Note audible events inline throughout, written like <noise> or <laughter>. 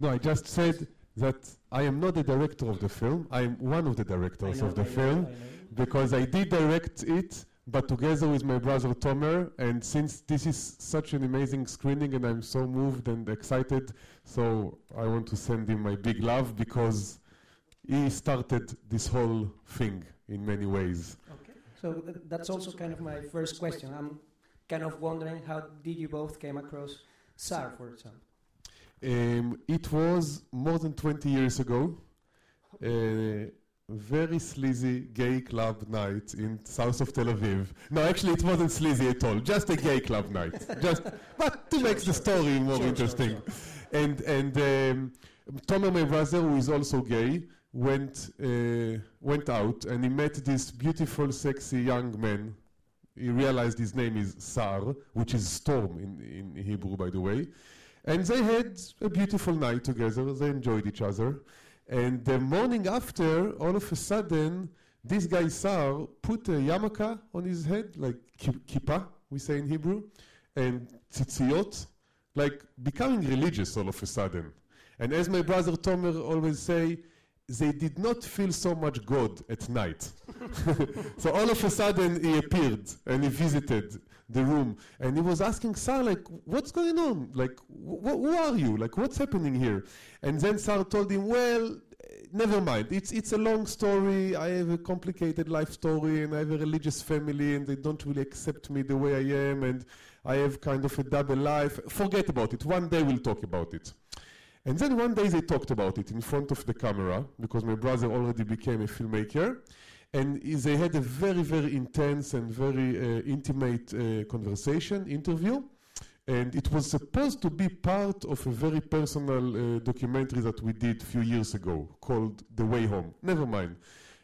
No, I just said that I am not the director of the film. I am one of the directors know, of the I know, film I because I did direct it, but together with my brother Tomer. And since this is such an amazing screening, and I'm so moved and excited, so I want to send him my big love because he started this whole thing in many ways. Okay. So th- that's also kind of my first question. I'm kind of wondering how did you both came across SAR, for example? Um, it was more than 20 years ago. A very sleazy gay club night in south of Tel Aviv. No, actually, it wasn't sleazy at all. Just a gay club night. Just, but to make the story more Sure, sure, interesting. And and um, Tomer, my brother, who is also gay, went uh, went out and he met this beautiful, sexy young man. He realized his name is Sar, which is storm in, in Hebrew, by the way. And they had a beautiful night together. They enjoyed each other. And the morning after, all of a sudden, this guy Sar put a yarmulke on his head, like ki- kippah, we say in Hebrew, and tzitziot, like becoming religious all of a sudden. And as my brother Tomer always say, they did not feel so much God at night. <laughs> so all of a sudden he appeared and he visited the room and he was asking Sar like, what's going on? Like, wh- wh- who are you? Like, what's happening here? And then Sar told him, well, never mind. It's it's a long story. I have a complicated life story, and I have a religious family, and they don't really accept me the way I am, and I have kind of a double life. Forget about it. One day we'll talk about it. And then one day they talked about it in front of the camera because my brother already became a filmmaker. And they had a very, very intense and very uh, intimate uh, conversation, interview. And it was supposed to be part of a very personal uh, documentary that we did a few years ago called The Way Home. Never mind.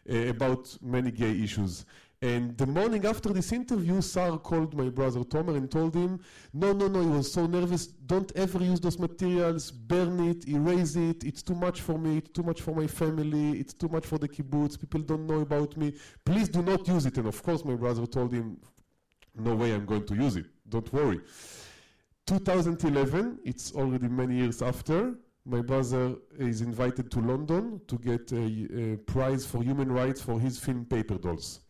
Uh, about many gay issues. And the morning after this interview, Sar called my brother Tomer and told him, No, no, no, he was so nervous. Don't ever use those materials. Burn it, erase it. It's too much for me. It's too much for my family. It's too much for the kibbutz. People don't know about me. Please do not use it. And of course, my brother told him, No way I'm going to use it. Don't worry. 2011, it's already many years after. My brother is invited to London to get a, a prize for human rights for his film Paper Dolls.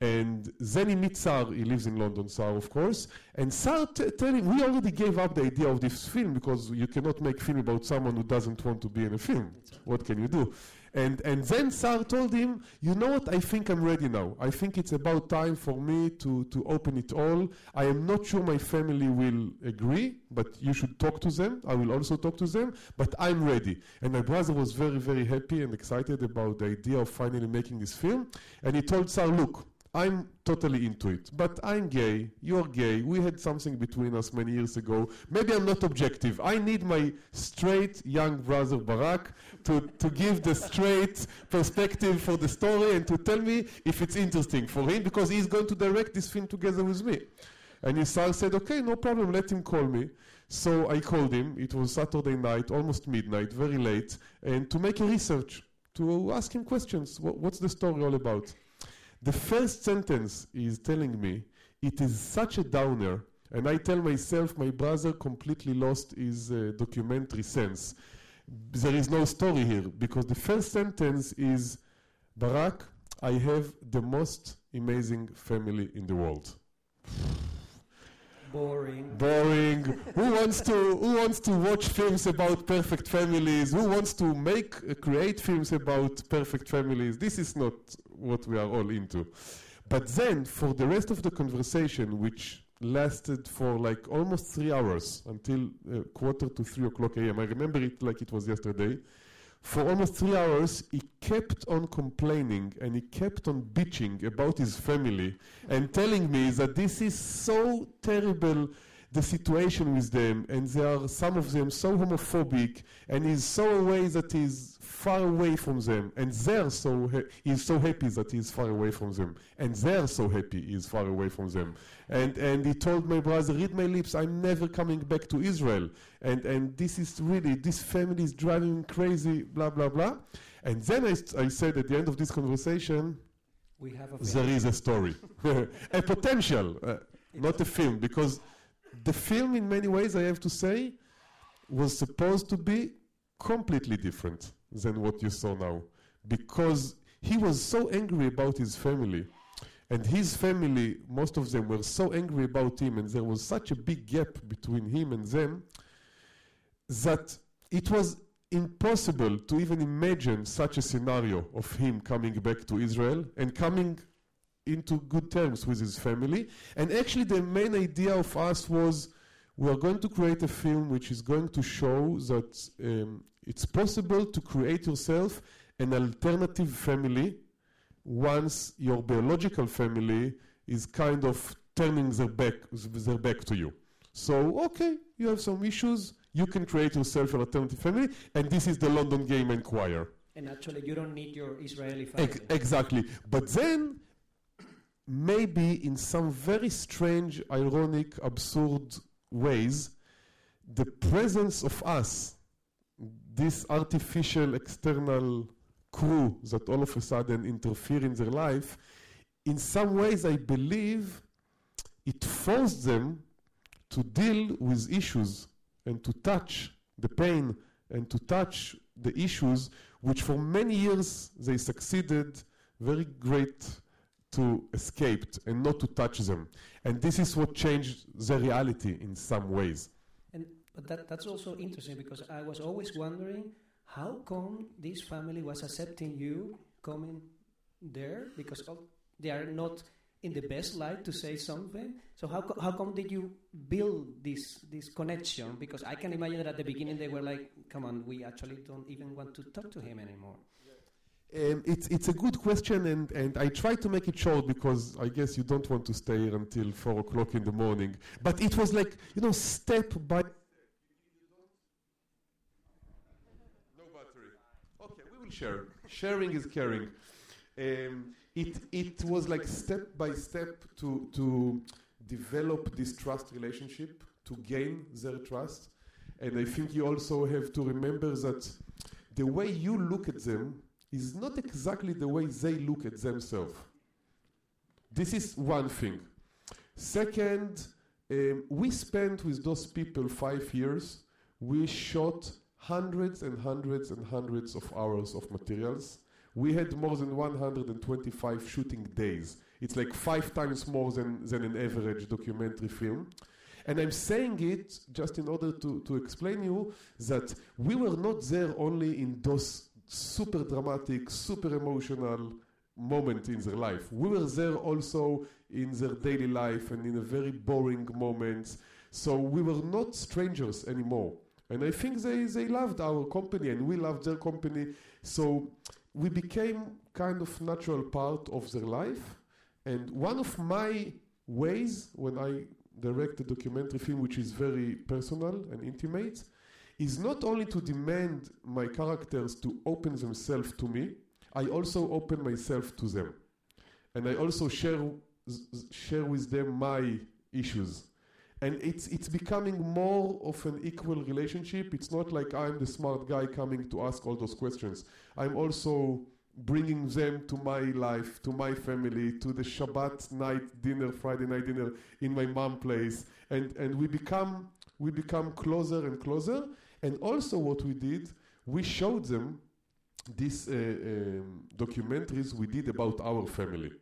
And then he meets Sar, he lives in London, Sar, of course. And Sar t- tell him, we already gave up the idea of this film because you cannot make film about someone who doesn't want to be in a film. What can you do? And, and then Sar told him, you know what, I think I'm ready now. I think it's about time for me to, to open it all. I am not sure my family will agree, but you should talk to them. I will also talk to them, but I'm ready. And my brother was very, very happy and excited about the idea of finally making this film. And he told Sar, look, I'm totally into it, but I'm gay, you're gay, we had something between us many years ago. Maybe I'm not objective. I need my straight young brother Barak to, to give the straight perspective for the story and to tell me if it's interesting for him because he's going to direct this film together with me. And Isar said, okay, no problem, let him call me. So I called him, it was Saturday night, almost midnight, very late, and to make a research, to ask him questions. What, what's the story all about? The first sentence is telling me it is such a downer, and I tell myself my brother completely lost his uh, documentary sense. There is no story here because the first sentence is Barak, I have the most amazing family in the world. Boring. Boring. who wants to Who wants to watch films about perfect families? Who wants to make uh, create films about perfect families? This is not what we are all into. But then, for the rest of the conversation, which lasted for like almost three hours until uh, quarter to three o'clock a.m., I remember it like it was yesterday. For almost three hours, he kept on complaining and he kept on bitching about his family and telling me that this is so terrible, the situation with them, and they are some of them so homophobic, and he's so away that he's far away from them, and they're so ha- he's so happy that he's far away from them, and they're so happy he's far away from them. And and he told my brother, read my lips, I'm never coming back to Israel. And and this is really this family is driving me crazy, blah blah blah. And then I, st- I said at the end of this conversation, We have a there is a story, <laughs> a potential, uh, not a film, because the film, in many ways, I have to say, was supposed to be completely different than what you saw now. Because he was so angry about his family and his family most of them were so angry about him and there was such a big gap between him and them that it was impossible to even imagine such a scenario of him coming back to Israel and coming into good terms with his family. And actually, the main idea of us was we are going to create a film which is going to show that um, it's possible to create yourself an alternative family once your biological family is kind of turning their back, their back to you. So, okay, you have some issues, you can create yourself an alternative family, and this is the London Gay Men Choir. And actually, you don't need your Israeli family. Ex- exactly. But then, maybe in some very strange, ironic, absurd ways, the presence of us, this artificial external crew that all of a sudden interfere in their life, in some ways, I believe it forced them to deal with issues and to touch the pain and to touch the issues which for many years they succeeded very great to escape and not to touch them. And this is what changed the reality in some ways. And but that, that's also interesting because I was always wondering how come this family was accepting you coming there because they are not in the best light to say something. So how how come did you build this this connection? Because I can imagine that at the beginning they were like, "Come on, we actually don't even want to talk to him anymore." Um, it's it's a good question, and, and I try to make it short because I guess you don't want to stay here until four o'clock in the morning. But it was like you know, step by. No battery. Okay, we will share. Sharing is caring. Um, it it was like step by step to to develop this trust relationship to gain their trust, and I think you also have to remember that the way you look at them is not exactly the way they look at themselves. This is one thing. Second, um, we spent with those people five years. We shot hundreds and hundreds and hundreds of hours of materials. We had more than 125 shooting days. It's like five times more than, than an average documentary film. And I'm saying it just in order to, to explain you that we were not there only in those super dramatic, super emotional moment in their life. We were there also in their daily life and in a very boring moments. So we were not strangers anymore. And I think they, they loved our company and we loved their company. So we became kind of natural part of their life. And one of my ways when I direct a documentary film which is very personal and intimate is not only to demand my characters to open themselves to me, I also open myself to them. And I also share, share with them my issues. And it's, it's becoming more of an equal relationship. It's not like I'm the smart guy coming to ask all those questions. I'm also bringing them to my life, to my family, to the Shabbat night dinner, Friday night dinner in my mom place. And, and we, become, we become closer and closer. And also, what we did, we showed them these uh, um, documentaries we did about our family.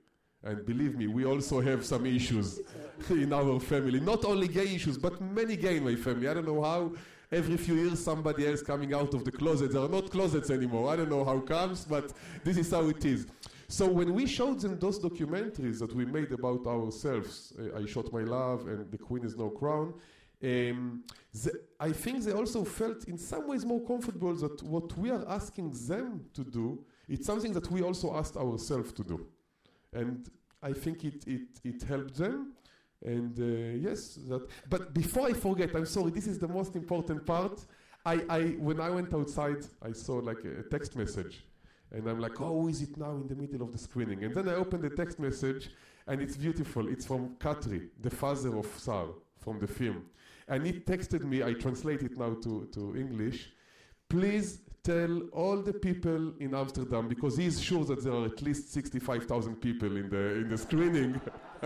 And believe me, we also have some issues <laughs> in our family. Not only gay issues, but many gay in my family. I don't know how. Every few years, somebody else coming out of the closet. There are not closets anymore. I don't know how it comes, but this is how it is. So when we showed them those documentaries that we made about ourselves, uh, I Shot My Love and The Queen Is No Crown, um, the, I think they also felt in some ways more comfortable that what we are asking them to do, it's something that we also asked ourselves to do. And I think it, it, it helped them. And uh, yes, that. But before I forget, I'm sorry, this is the most important part. I, I, when I went outside, I saw like a, text message. And I'm like, oh, is it now in the middle of the screening? And then I opened the text message, and it's beautiful. It's from Katri, the father of Sar, from the film. And he texted me, I translate it now to, to English. Please tell all the people in Amsterdam, because he's sure that there are at least 65,000 people in the, in the screening. <laughs>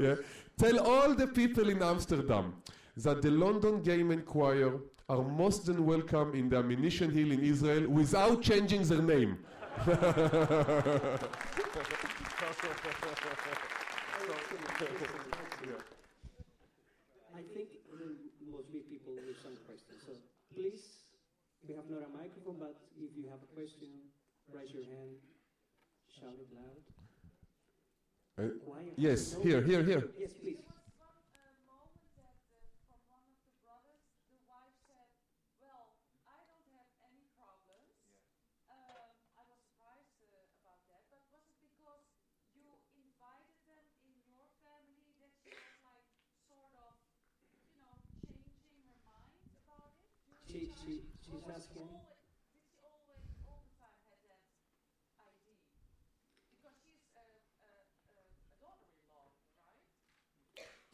yeah. Tell all the people in Amsterdam that the London Gay Men Choir are most than welcome in the ammunition hill in Israel without changing their name. <laughs> <laughs> I think there must be people with some questions. So please, we have not a microphone, but if you have a question, raise your hand, shout it loud. Uh, yes, here, here, here. Yes, please. There was one uh, moment that uh, from one of the brothers, the wife said, "Well, I don't have any problems." Um, I was surprised uh, about that, but was it because you invited them in your family that she was like sort of, you know, changing her mind about it? during She, the she, time? she's Or was it asking. always- Did she always, all the time, had that idea? Because she's a, a, a, a daughter-in-law, right?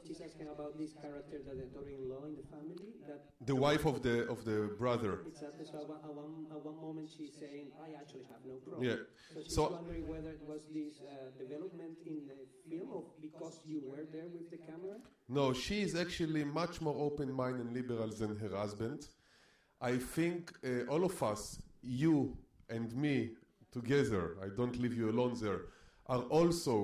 She's asking about this character that the daughter-in-law in the family. That The wife of the of the brother. exactly. So at one, at one, moment she's saying, "I actually have no problem." Yeah. So she's So- wondering whether it was this uh, development in the film because you were there with the camera. No, she is actually much more open-minded and liberal than her husband. I think uh, all of us, you and me together, I don't leave you alone there, are also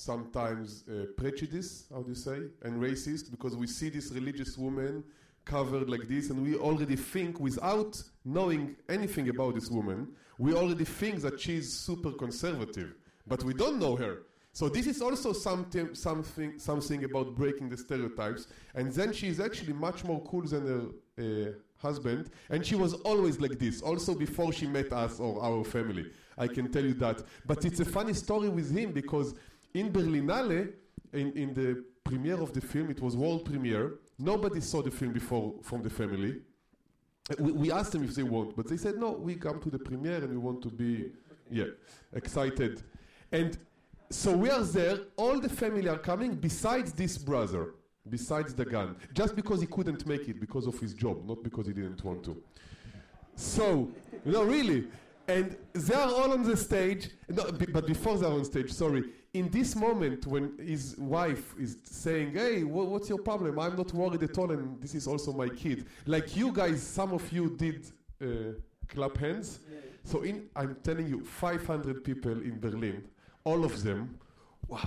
sometimes uh, prejudiced, how do you say, and racist because we see this religious woman covered like this and we already think without knowing anything about this woman, we already think that she's super conservative, but we don't know her. So this is also something, something, something about breaking the stereotypes. And then she is actually much more cool than her uh, husband, and she was always like this, also before she met us or our family. I can tell you that. But it's a funny story with him because in Berlinale, in, in the premiere of the film, it was world premiere. Nobody saw the film before from the family. We, we asked them if they want, but they said no. We come to the premiere and we want to be, yeah, excited. And so we are there. All the family are coming, besides this brother, besides Dagan, just because he couldn't make it because of his job, not because he didn't want to. So, no, really. And they are all on the stage, no, but before they're on stage, sorry, in this moment when his wife is saying, Hey, what's your problem? I'm not worried at all, and this is also my kid. Like you guys, some of you did uh, clap hands. So, in, I'm telling you, 500 people in Berlin, all of them, wow,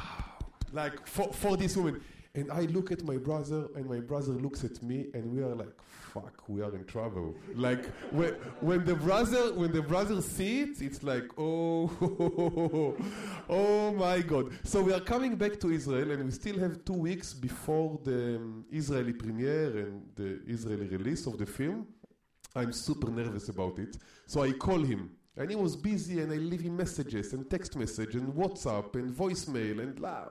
like for, for this woman. And I look at my brother, and my brother looks at me, and we are like, "Fuck, we are in trouble." Like when, when the brother when the brother see it, it's like, "Oh, <laughs> oh my God!" So we are coming back to Israel, and we still have two weeks before the um, Israeli premiere and the Israeli release of the film. I'm super nervous about it. So I call him. And he was busy, and I leave him messages and text message and WhatsApp and voicemail and blah.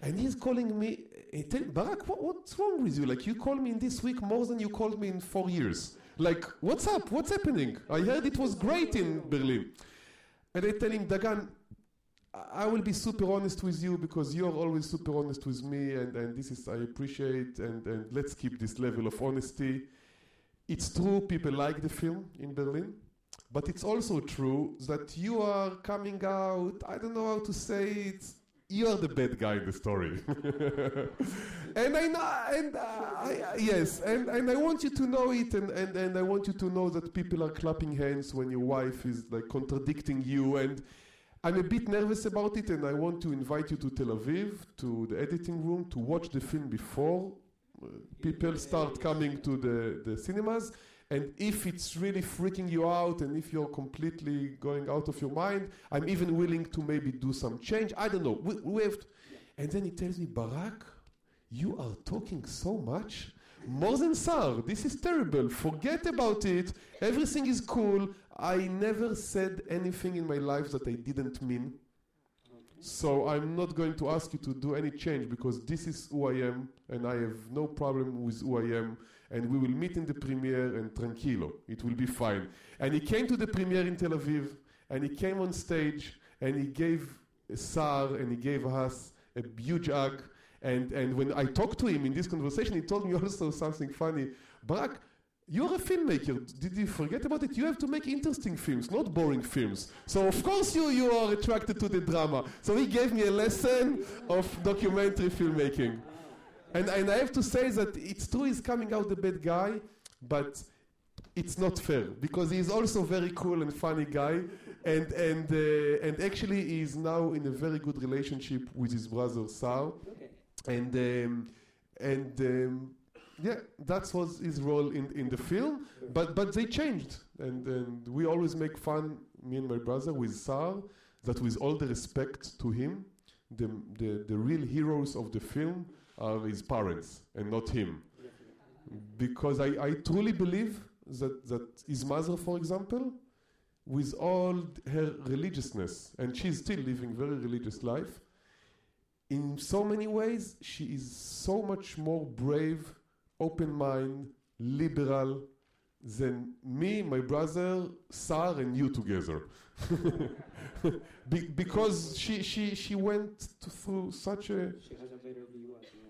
And he's calling me, he tell, Barak, what, what's wrong with you? Like, you called me in this week more than you called me in four years. Like, what's up? What's happening? I heard it was great in Berlin. And I tell him, Dagan, I- I will be super honest with you because you're always super honest with me, and, and this is, I appreciate, and, and let's keep this level of honesty. It's true, people like the film in Berlin, but it's also true that you are coming out, I don't know how to say it, you are the bad guy in the story. <laughs> and I know, and uh, I, I- yes, and, and I want you to know it, and, and, and I want you to know that people are clapping hands when your wife is like contradicting you, and I'm a bit nervous about it, and I want to invite you to Tel Aviv, to the editing room, to watch the film before uh, people start coming to the, the cinemas. And if it's really freaking you out, and if you're completely going out of your mind, I'm even willing to maybe do some change. I don't know. We, we have to- and then he tells me, Barak, you are talking so much. More than Sar, this is terrible. Forget about it. Everything is cool. I never said anything in my life that I didn't mean. So I'm not going to ask you to do any change because this is who I am, and I have no problem with who I am. And we will meet in the premiere and tranquilo, it will be fine. And he came to the premiere in Tel Aviv, and he came on stage, and he gave a Sar and he gave us a huge hug. And and when I talked to him in this conversation, he told me <laughs> also something funny. Barak, you're a filmmaker. Did you forget about it? You have to make interesting films, not boring films. So of course you you are attracted to the drama. So he gave me a lesson of documentary filmmaking. And and I have to say that it's true he's coming out the bad guy, but it's not fair because he's also very cool and funny guy, and and uh, and actually he's now in a very good relationship with his brother Sar, Okay. and um, and um, yeah, that was his role in in the film. But but they changed, and and we always make fun, me and my brother, with Sar, that with all the respect to him, the the the real heroes of the film are his parents and not him because I, I truly believe that, that his mother, for example, with all her religiousness, and she's still living very religious life, in so many ways, she is so much more brave, open mind, liberal than me, my brother, Sar, and you together. <laughs> Be- because she, she, she went to, through such a She has a better view I think.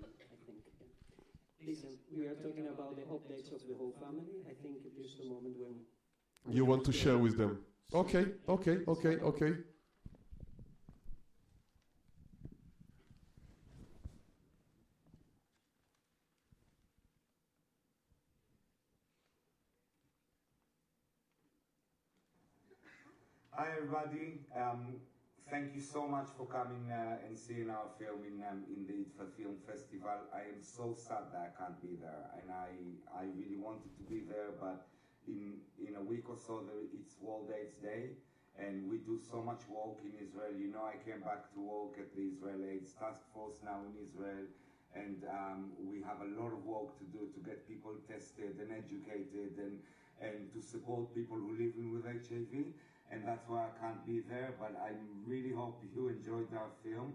Listen, we are talking about the updates of the whole family. I think it is the moment when you want to share with them. Okay, okay, okay, okay. Hi everybody. Um, thank you so much for coming uh, and seeing our film in um, in the IDFA Film Festival. I am so sad that I can't be there, and I I really wanted to be there, but in in a week or so there, it's World AIDS Day, and we do so much work in Israel. You know, I came back to work at the Israel AIDS Task Force now in Israel. And um, we have a lot of work to do to get people tested and educated and, and to support people who live with HIV and that's why I can't be there. But I really hope you enjoyed our film,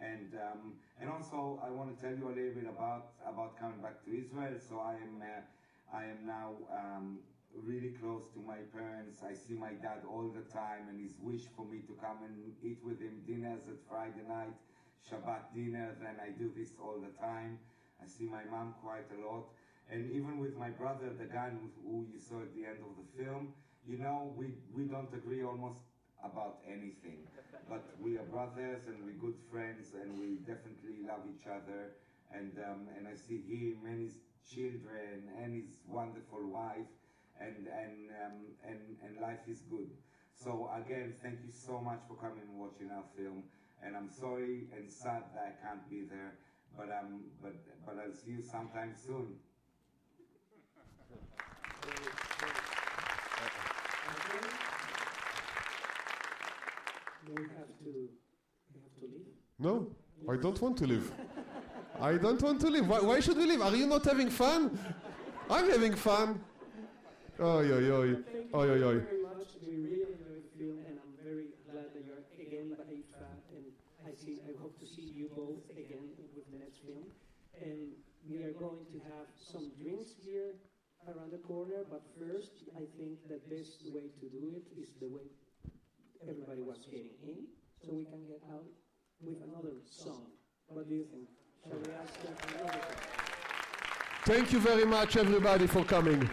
and um, and also I want to tell you a little bit about about coming back to Israel. So I am uh, I am now um, really close to my parents. I see my dad all the time, and his wish for me to come and eat with him dinners at Friday night, Shabbat dinners, and I do this all the time. I see my mom quite a lot. And even with my brother, the guy who you saw at the end of the film, you know, we, we don't agree almost about anything. But we are brothers and we're good friends and we definitely love each other. And, um, and I see him and his children and his wonderful wife and, and, um, and, and life is good. So again, thank you so much for coming and watching our film. And I'm sorry and sad that I can't be there, but, um, but, but I'll see you sometime soon. <laughs> we have to we have to leave. No, I don't want to live. I don't want to live. Why, why should we live? Are you not having fun? I'm having fun. Oy, oy, oy. Thank Oy, oy, you oy. very much. We really enjoyed the film, and I'm very glad that you're again by IDFA. And I see, I hope to see you both again with the next film. And we are going to have some drinks here around the corner. But first, I think the best way to do it is the way everybody was getting in, so we can get out with another song. What do you think? Shall we ask them for another song? Thank you very much, everybody, for coming.